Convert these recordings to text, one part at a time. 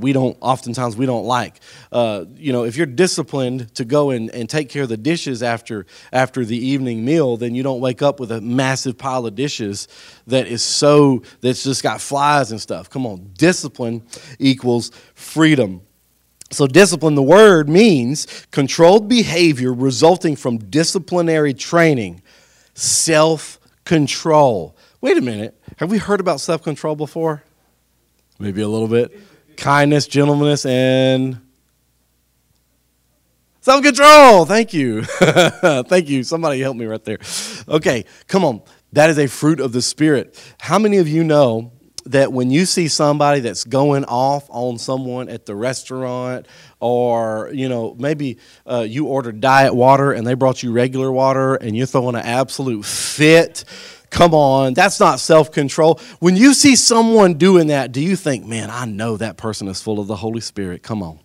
we don't oftentimes we don't like. Uh, you know if you're disciplined to go and, and take care of the dishes after after the evening meal then you don't wake up with a massive pile of dishes that is so that's just got flies and stuff. Come on discipline equals freedom. So discipline the word means controlled behavior resulting from disciplinary training self-control. Wait a minute. Have we heard about self-control before? Maybe a little bit kindness, gentleness, and self control. Thank you. Thank you. Somebody help me right there. Okay, come on. That is a fruit of the Spirit. How many of you know that when you see somebody that's going off on someone at the restaurant or you know maybe uh, you ordered diet water and they brought you regular water and you're throwing an absolute fit Come on, that's not self control. When you see someone doing that, do you think, man, I know that person is full of the Holy Spirit? Come on.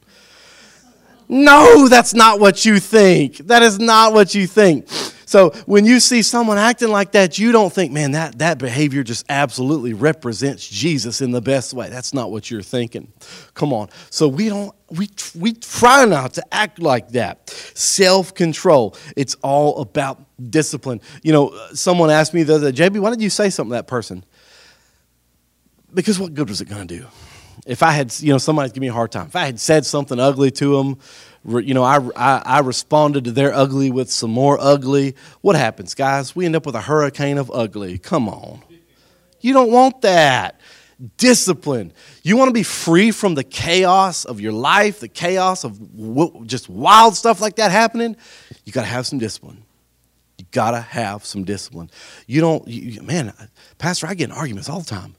No, that's not what you think. That is not what you think. So when you see someone acting like that, you don't think, man, that, that behavior just absolutely represents Jesus in the best way. That's not what you're thinking. Come on. So we don't we we try not to act like that. Self-control. It's all about discipline. You know, someone asked me the other day, JB, why did you say something to that person? Because what good was it going to do? If I had, you know, somebody give me a hard time. If I had said something ugly to them you know, I, I, I, responded to their ugly with some more ugly. What happens, guys? We end up with a hurricane of ugly. Come on. You don't want that. Discipline. You want to be free from the chaos of your life, the chaos of just wild stuff like that happening? You got to have some discipline. You got to have some discipline. You don't, you, man, Pastor, I get in arguments all the time.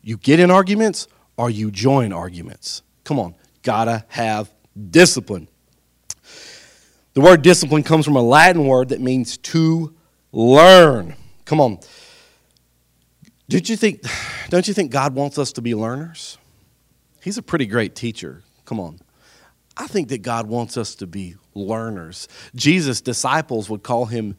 You get in arguments or you join arguments. Come on gotta have discipline. The word discipline comes from a Latin word that means to learn. Come on. Did you think, don't you think God wants us to be learners? He's a pretty great teacher. Come on. I think that God wants us to be learners. Jesus' disciples would call him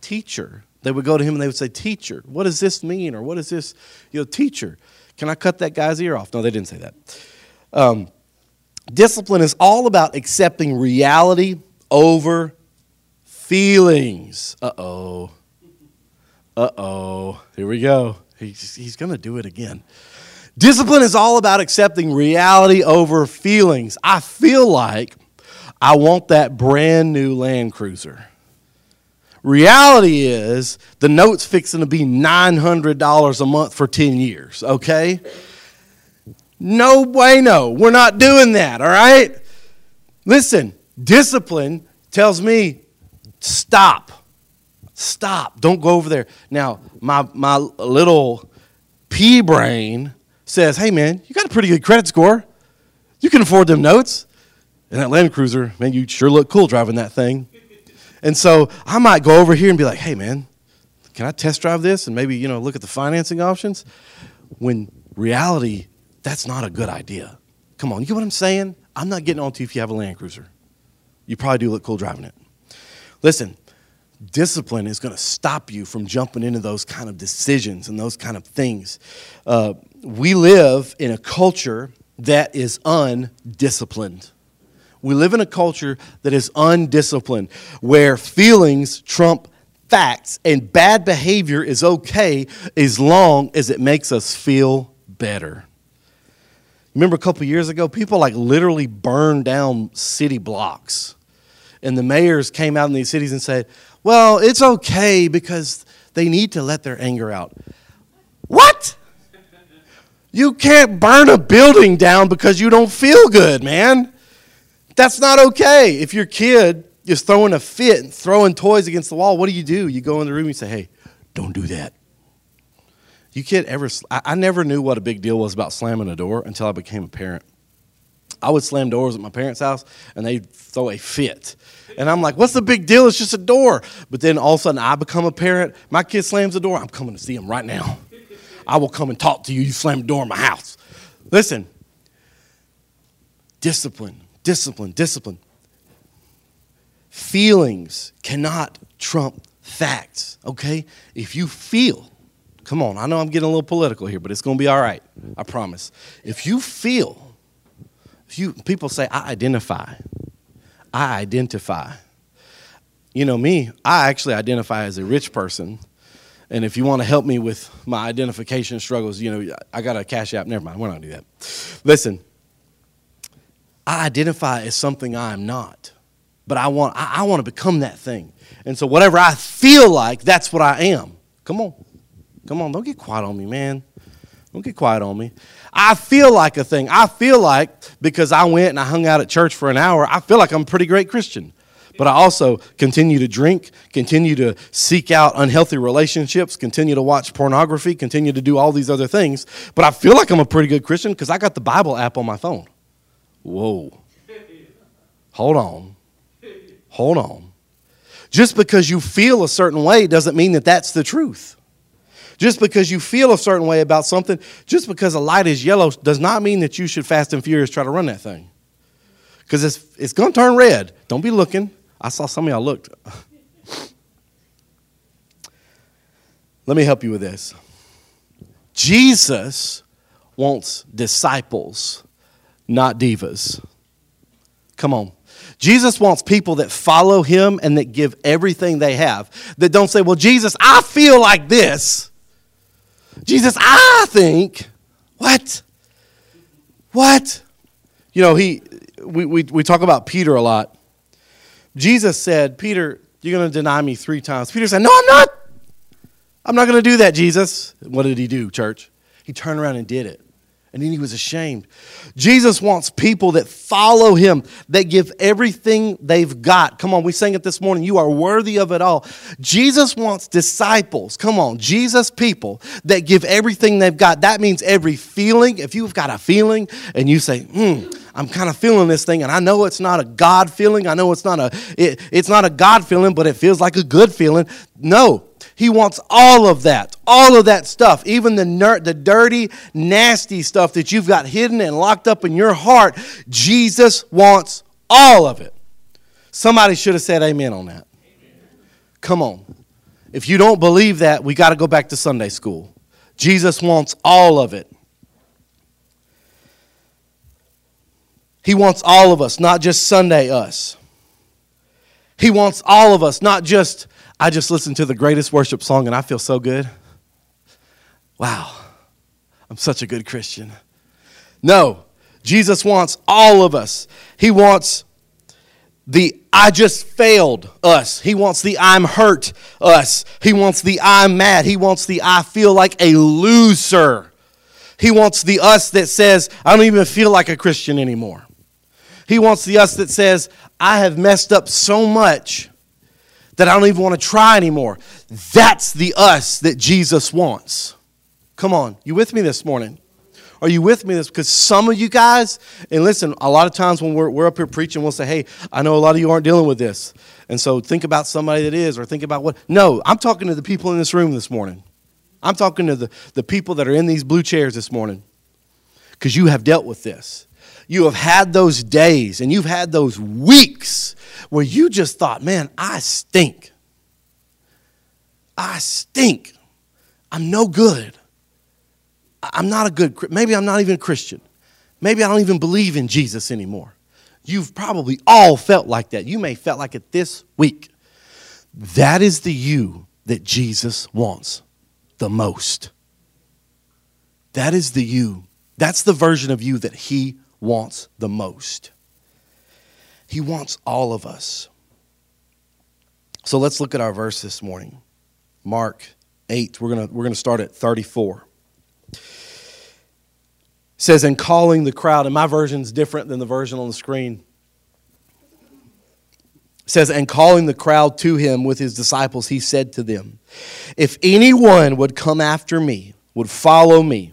teacher. They would go to him and they would say, Teacher, what does this mean? Or what is this, you know, teacher? Can I cut that guy's ear off? No, they didn't say that. Um, Discipline is all about accepting reality over feelings. Uh oh. Uh oh. Here we go. He's, he's going to do it again. Discipline is all about accepting reality over feelings. I feel like I want that brand new Land Cruiser. Reality is the note's fixing to be $900 a month for 10 years, okay? No bueno. We're not doing that, all right? Listen, discipline tells me stop. Stop. Don't go over there. Now, my, my little pea brain says, hey, man, you got a pretty good credit score. You can afford them notes. And that Land Cruiser, man, you sure look cool driving that thing. And so I might go over here and be like, hey, man, can I test drive this and maybe, you know, look at the financing options? When reality that's not a good idea. Come on, you get what I'm saying? I'm not getting on to you if you have a Land Cruiser. You probably do look cool driving it. Listen, discipline is going to stop you from jumping into those kind of decisions and those kind of things. Uh, we live in a culture that is undisciplined. We live in a culture that is undisciplined, where feelings trump facts and bad behavior is okay as long as it makes us feel better. Remember a couple years ago, people like literally burned down city blocks. And the mayors came out in these cities and said, well, it's okay because they need to let their anger out. What? You can't burn a building down because you don't feel good, man. That's not okay. If your kid is throwing a fit and throwing toys against the wall, what do you do? You go in the room and you say, hey, don't do that. You can't ever, I, I never knew what a big deal was about slamming a door until I became a parent. I would slam doors at my parents' house and they'd throw a fit. And I'm like, what's the big deal? It's just a door. But then all of a sudden I become a parent. My kid slams the door. I'm coming to see him right now. I will come and talk to you. You slam the door in my house. Listen, discipline, discipline, discipline. Feelings cannot trump facts, okay? If you feel Come on, I know I'm getting a little political here, but it's going to be all right. I promise. If you feel, if you people say I identify, I identify. You know me, I actually identify as a rich person. And if you want to help me with my identification struggles, you know, I got a cash app. Never mind, we're not going to do that. Listen, I identify as something I am not, but I want, I, I want to become that thing. And so whatever I feel like, that's what I am. Come on. Come on, don't get quiet on me, man. Don't get quiet on me. I feel like a thing. I feel like because I went and I hung out at church for an hour, I feel like I'm a pretty great Christian. But I also continue to drink, continue to seek out unhealthy relationships, continue to watch pornography, continue to do all these other things. But I feel like I'm a pretty good Christian because I got the Bible app on my phone. Whoa. Hold on. Hold on. Just because you feel a certain way doesn't mean that that's the truth. Just because you feel a certain way about something, just because a light is yellow, does not mean that you should fast and furious try to run that thing. Because it's, it's going to turn red. Don't be looking. I saw some of y'all looked. Let me help you with this. Jesus wants disciples, not divas. Come on. Jesus wants people that follow him and that give everything they have. That don't say, Well, Jesus, I feel like this. Jesus, I think. What? What? You know, he we, we, we talk about Peter a lot. Jesus said, Peter, you're going to deny me three times. Peter said, No, I'm not. I'm not going to do that, Jesus. What did he do, church? He turned around and did it and then he was ashamed. Jesus wants people that follow him, that give everything they've got. Come on, we sang it this morning. You are worthy of it all. Jesus wants disciples. Come on, Jesus people that give everything they've got. That means every feeling. If you've got a feeling and you say, hmm, I'm kind of feeling this thing, and I know it's not a God feeling. I know it's not a it, it's not a God feeling, but it feels like a good feeling. No, he wants all of that, all of that stuff, even the, ner- the dirty, nasty stuff that you've got hidden and locked up in your heart. Jesus wants all of it. Somebody should have said amen on that. Come on. If you don't believe that, we got to go back to Sunday school. Jesus wants all of it. He wants all of us, not just Sunday us. He wants all of us, not just I just listened to the greatest worship song and I feel so good. Wow, I'm such a good Christian. No, Jesus wants all of us. He wants the I just failed us. He wants the I'm hurt us. He wants the I'm mad. He wants the I feel like a loser. He wants the us that says, I don't even feel like a Christian anymore. He wants the us that says, I have messed up so much that I don't even want to try anymore. That's the us that Jesus wants. Come on, you with me this morning? Are you with me this? Because some of you guys, and listen, a lot of times when we're, we're up here preaching, we'll say, hey, I know a lot of you aren't dealing with this. And so think about somebody that is, or think about what. No, I'm talking to the people in this room this morning. I'm talking to the, the people that are in these blue chairs this morning because you have dealt with this. You have had those days and you've had those weeks where you just thought, man, I stink. I stink. I'm no good. I'm not a good, maybe I'm not even a Christian. Maybe I don't even believe in Jesus anymore. You've probably all felt like that. You may have felt like it this week. That is the you that Jesus wants the most. That is the you. That's the version of you that he wants the most. He wants all of us. So let's look at our verse this morning. Mark 8. We're going we're going to start at 34. It says, and calling the crowd, and my version is different than the version on the screen. It says, and calling the crowd to him with his disciples, he said to them, If anyone would come after me, would follow me,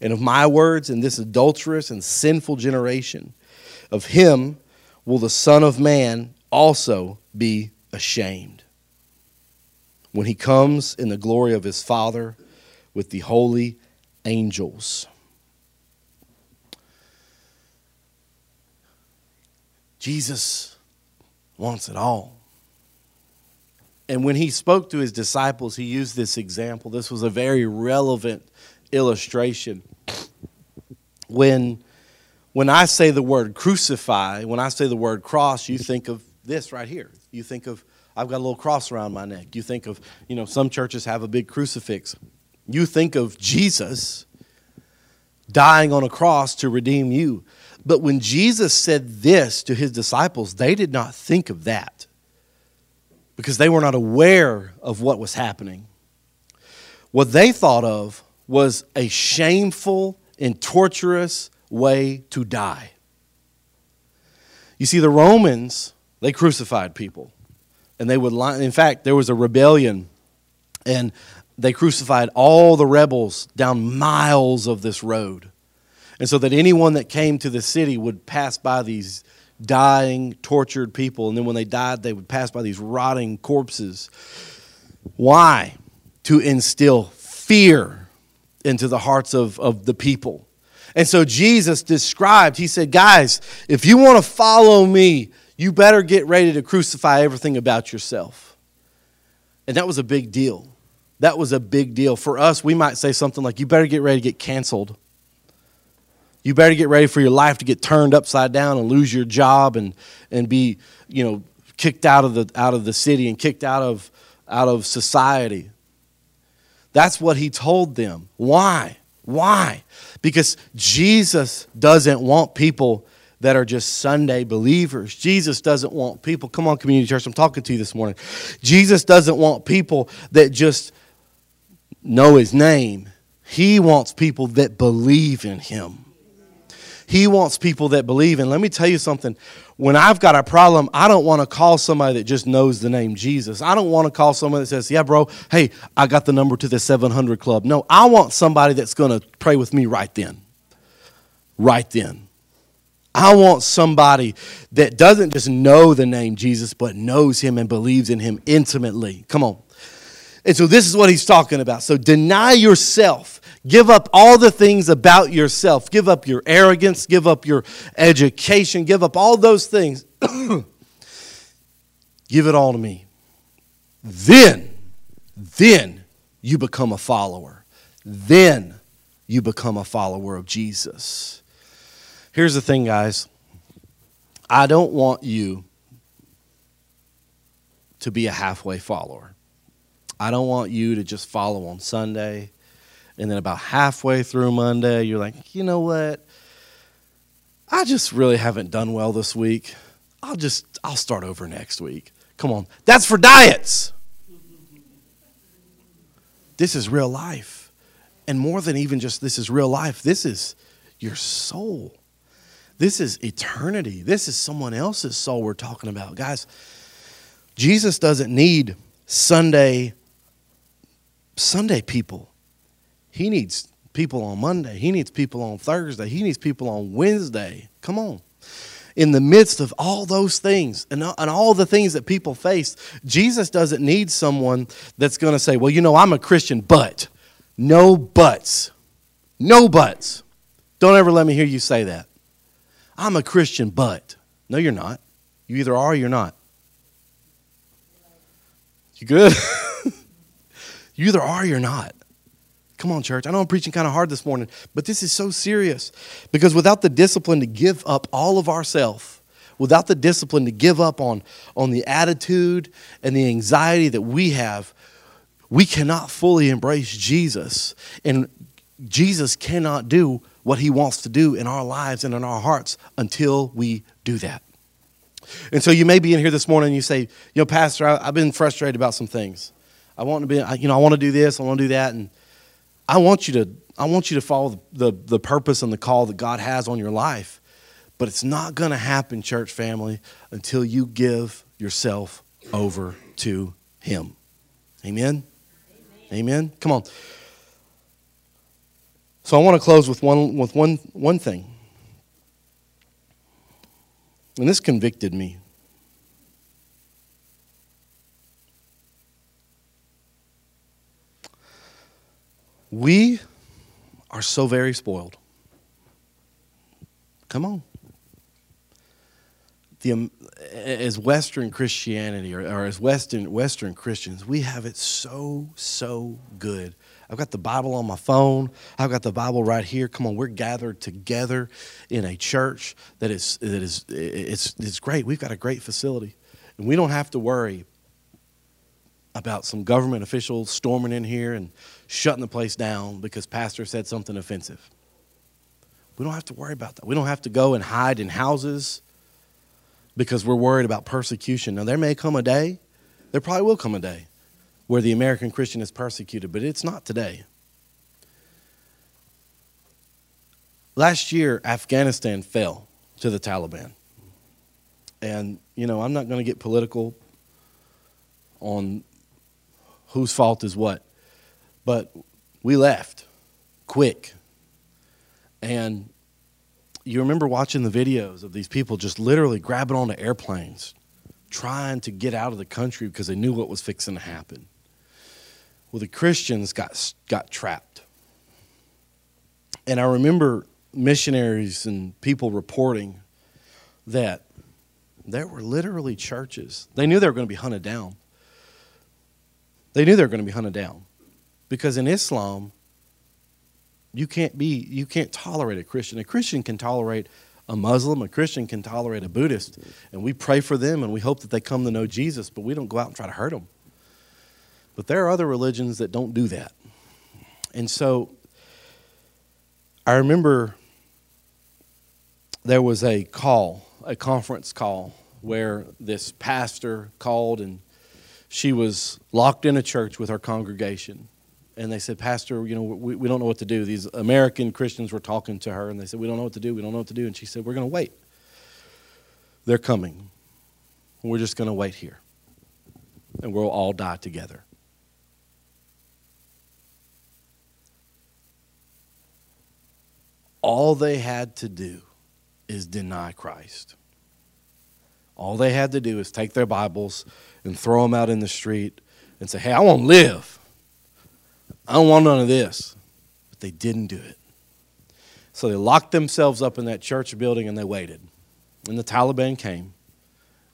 and of my words in this adulterous and sinful generation, of him will the Son of Man also be ashamed when he comes in the glory of his Father with the holy angels. Jesus wants it all. And when he spoke to his disciples, he used this example. This was a very relevant illustration. When, when I say the word crucify, when I say the word cross, you think of this right here. You think of, I've got a little cross around my neck. You think of, you know, some churches have a big crucifix. You think of Jesus dying on a cross to redeem you. But when Jesus said this to his disciples, they did not think of that because they were not aware of what was happening. What they thought of was a shameful and torturous way to die. You see, the Romans, they crucified people. And they would line, in fact, there was a rebellion, and they crucified all the rebels down miles of this road. And so that anyone that came to the city would pass by these dying, tortured people. And then when they died, they would pass by these rotting corpses. Why? To instill fear into the hearts of, of the people. And so Jesus described, he said, Guys, if you want to follow me, you better get ready to crucify everything about yourself. And that was a big deal. That was a big deal. For us, we might say something like, You better get ready to get canceled you better get ready for your life to get turned upside down and lose your job and, and be, you know, kicked out of the out of the city and kicked out of out of society. That's what he told them. Why? Why? Because Jesus doesn't want people that are just Sunday believers. Jesus doesn't want people, come on, community church, I'm talking to you this morning. Jesus doesn't want people that just know his name. He wants people that believe in him. He wants people that believe. And let me tell you something. When I've got a problem, I don't want to call somebody that just knows the name Jesus. I don't want to call someone that says, Yeah, bro, hey, I got the number to the 700 club. No, I want somebody that's going to pray with me right then. Right then. I want somebody that doesn't just know the name Jesus, but knows him and believes in him intimately. Come on. And so this is what he's talking about. So deny yourself Give up all the things about yourself. Give up your arrogance. Give up your education. Give up all those things. give it all to me. Then, then you become a follower. Then you become a follower of Jesus. Here's the thing, guys. I don't want you to be a halfway follower. I don't want you to just follow on Sunday and then about halfway through Monday, you're like, you know what? I just really haven't done well this week. I'll just, I'll start over next week. Come on. That's for diets. This is real life. And more than even just this is real life, this is your soul. This is eternity. This is someone else's soul we're talking about. Guys, Jesus doesn't need Sunday Sunday people. He needs people on Monday. He needs people on Thursday. He needs people on Wednesday. Come on. In the midst of all those things and, and all the things that people face, Jesus doesn't need someone that's going to say, Well, you know, I'm a Christian, but no buts. No buts. Don't ever let me hear you say that. I'm a Christian, but. No, you're not. You either are or you're not. You good? you either are or you're not. Come on, church. I know I'm preaching kind of hard this morning, but this is so serious because without the discipline to give up all of ourself, without the discipline to give up on, on the attitude and the anxiety that we have, we cannot fully embrace Jesus. And Jesus cannot do what he wants to do in our lives and in our hearts until we do that. And so you may be in here this morning and you say, you know, Pastor, I, have been frustrated about some things. I want to be, you know, I want to do this, I want to do that. And I want you to, I want you to follow the, the purpose and the call that God has on your life. But it's not going to happen, church family, until you give yourself over to Him. Amen? Amen? Amen? Come on. So I want to close with one, with one, one thing. And this convicted me. We are so very spoiled. Come on. The, um, as Western Christianity or, or as Western, Western Christians, we have it so, so good. I've got the Bible on my phone. I've got the Bible right here. Come on, we're gathered together in a church that is, that is it's, it's great. We've got a great facility. And we don't have to worry about some government officials storming in here and shutting the place down because pastor said something offensive. We don't have to worry about that. We don't have to go and hide in houses because we're worried about persecution. Now, there may come a day, there probably will come a day, where the American Christian is persecuted, but it's not today. Last year, Afghanistan fell to the Taliban. And, you know, I'm not going to get political on whose fault is what. But we left quick. And you remember watching the videos of these people just literally grabbing onto airplanes, trying to get out of the country because they knew what was fixing to happen. Well, the Christians got, got trapped. And I remember missionaries and people reporting that there were literally churches. They knew they were going to be hunted down. They knew they were going to be hunted down. Because in Islam, you can't be you can't tolerate a Christian. A Christian can tolerate a Muslim, a Christian can tolerate a Buddhist, and we pray for them and we hope that they come to know Jesus, but we don't go out and try to hurt them. But there are other religions that don't do that. And so I remember there was a call, a conference call, where this pastor called and she was locked in a church with her congregation and they said, Pastor, you know, we, we don't know what to do. These American Christians were talking to her, and they said, We don't know what to do. We don't know what to do. And she said, We're going to wait. They're coming. We're just going to wait here, and we'll all die together. All they had to do is deny Christ. All they had to do is take their Bibles and throw them out in the street and say, Hey, I want to live. I don't want none of this. But they didn't do it. So they locked themselves up in that church building and they waited. And the Taliban came,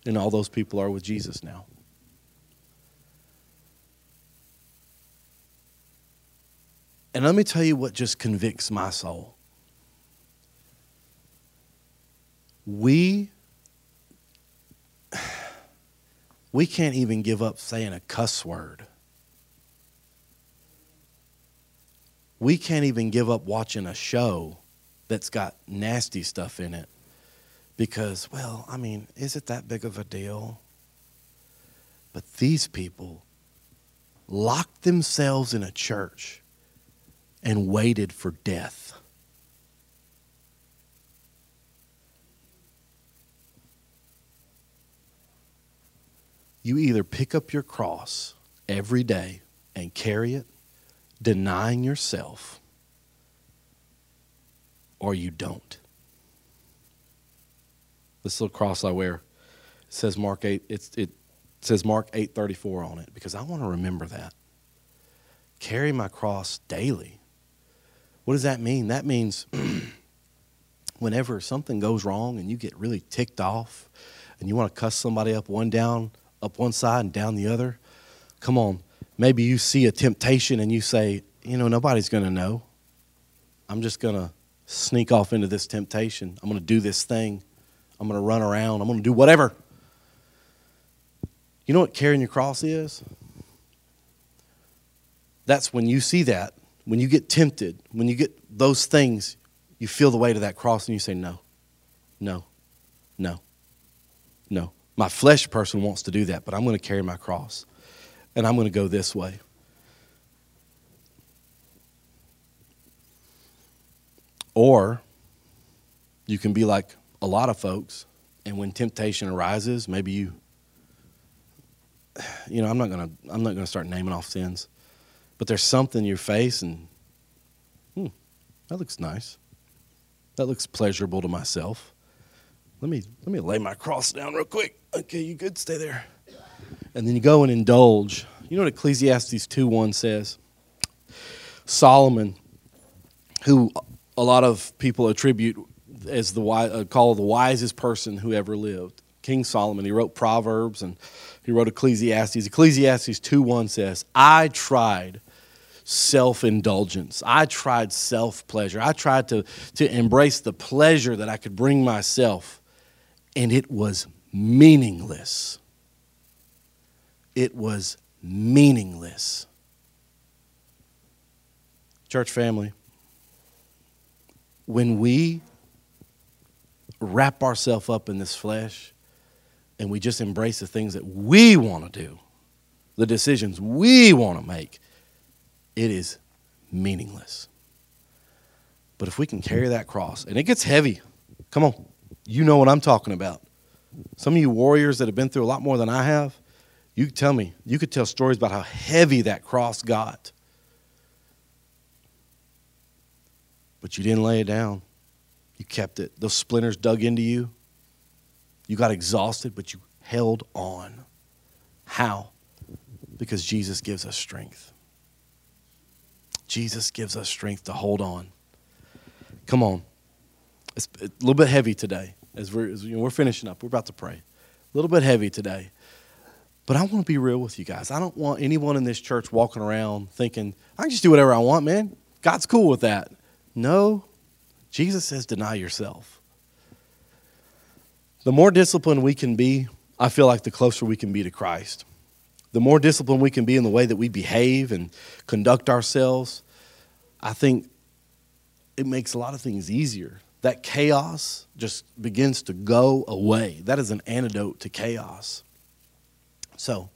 and all those people are with Jesus now. And let me tell you what just convicts my soul. We we can't even give up saying a cuss word we can't even give up watching a show that's got nasty stuff in it because, well, I mean, is it that big of a deal? But these people locked themselves in a church and waited for death. You either pick up your cross every day and carry it, denying yourself or you don't. This little cross I wear says Mark 8 it's, it says Mark 8:34 on it because I want to remember that. Carry my cross daily. What does that mean? That means whenever something goes wrong and you get really ticked off and you want to cuss somebody up one down up one side and down the other, come on, maybe you see a temptation and you say, you know, nobody's going to know. I'm just going to sneak off into this temptation. I'm going to do this thing. I'm going to run around. I'm going to do whatever. You know what carrying your cross is? That's when you see that, when you get tempted, when you get those things, you feel the weight of that cross and you say, No, no, no, no. My flesh person wants to do that, but I'm going to carry my cross and I'm going to go this way. Or you can be like a lot of folks, and when temptation arises, maybe you, you know, I'm not gonna, I'm not gonna start naming off sins, but there's something you face, and hmm, That looks nice. That looks pleasurable to myself. Let me let me lay my cross down real quick. Okay, you good? Stay there. And then you go and indulge. You know what Ecclesiastes 2 1 says? Solomon, who a lot of people attribute as the uh, call the wisest person who ever lived. King Solomon. He wrote Proverbs and he wrote Ecclesiastes. Ecclesiastes 2 1 says, I tried self indulgence. I tried self pleasure. I tried to, to embrace the pleasure that I could bring myself, and it was meaningless. It was meaningless. Church family, when we wrap ourselves up in this flesh and we just embrace the things that we want to do, the decisions we want to make, it is meaningless. But if we can carry that cross, and it gets heavy, come on, you know what I'm talking about. Some of you warriors that have been through a lot more than I have, you could tell me, you could tell stories about how heavy that cross got. But you didn't lay it down. You kept it. Those splinters dug into you. You got exhausted, but you held on. How? Because Jesus gives us strength. Jesus gives us strength to hold on. Come on. It's a little bit heavy today as we're, as, we're finishing up. We're about to pray. A little bit heavy today. But I want to be real with you guys. I don't want anyone in this church walking around thinking, I can just do whatever I want, man. God's cool with that. No, Jesus says, deny yourself. The more disciplined we can be, I feel like the closer we can be to Christ. The more disciplined we can be in the way that we behave and conduct ourselves, I think it makes a lot of things easier. That chaos just begins to go away. That is an antidote to chaos. So,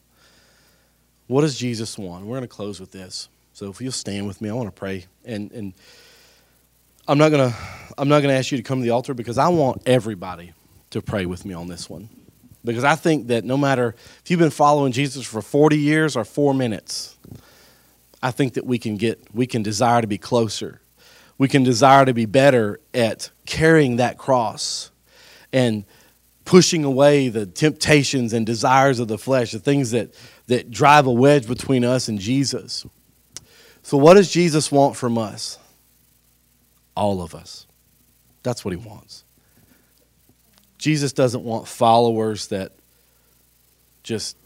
what does Jesus want? We're going to close with this. So, if you'll stand with me, I want to pray. And, and I'm not going to I'm not going to ask you to come to the altar because I want everybody to pray with me on this one. Because I think that no matter if you've been following Jesus for 40 years or 4 minutes, I think that we can get we can desire to be closer. We can desire to be better at carrying that cross and pushing away the temptations and desires of the flesh, the things that, that drive a wedge between us and Jesus. So, what does Jesus want from us? All of us. That's what he wants. Jesus doesn't want followers that just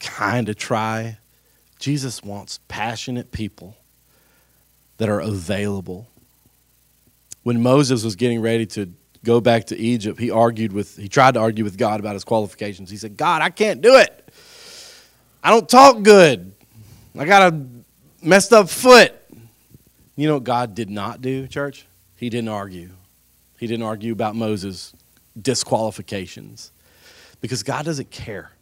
kind of try. Jesus wants passionate people that are available. When Moses was getting ready to go back to Egypt, he argued with, he tried to argue with God about his qualifications. He said, God, I can't do it. I don't talk good. I got a messed up foot. You know what God did not do, church? He didn't argue. He didn't argue about Moses' disqualifications because God doesn't care.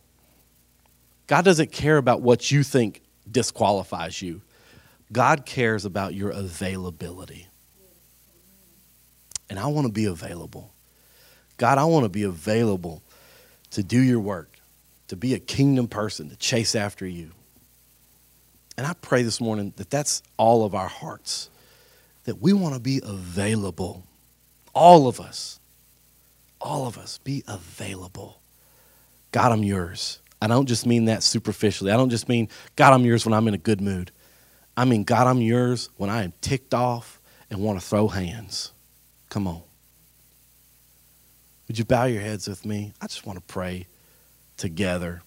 God doesn't care about what you think disqualifies you. God cares about your availability and I want to be available. God, I want to be available to do your work, to be a kingdom person, to chase after you. And I pray this morning that that's all of our hearts, that we want to be available. All of us, all of us, be available. God, I'm yours. I don't just mean that superficially. I don't just mean, God, I'm yours when I'm in a good mood. I mean, God, I'm yours when I am ticked off and want to throw hands. Come on. Would you bow your heads with me? I just want to pray together.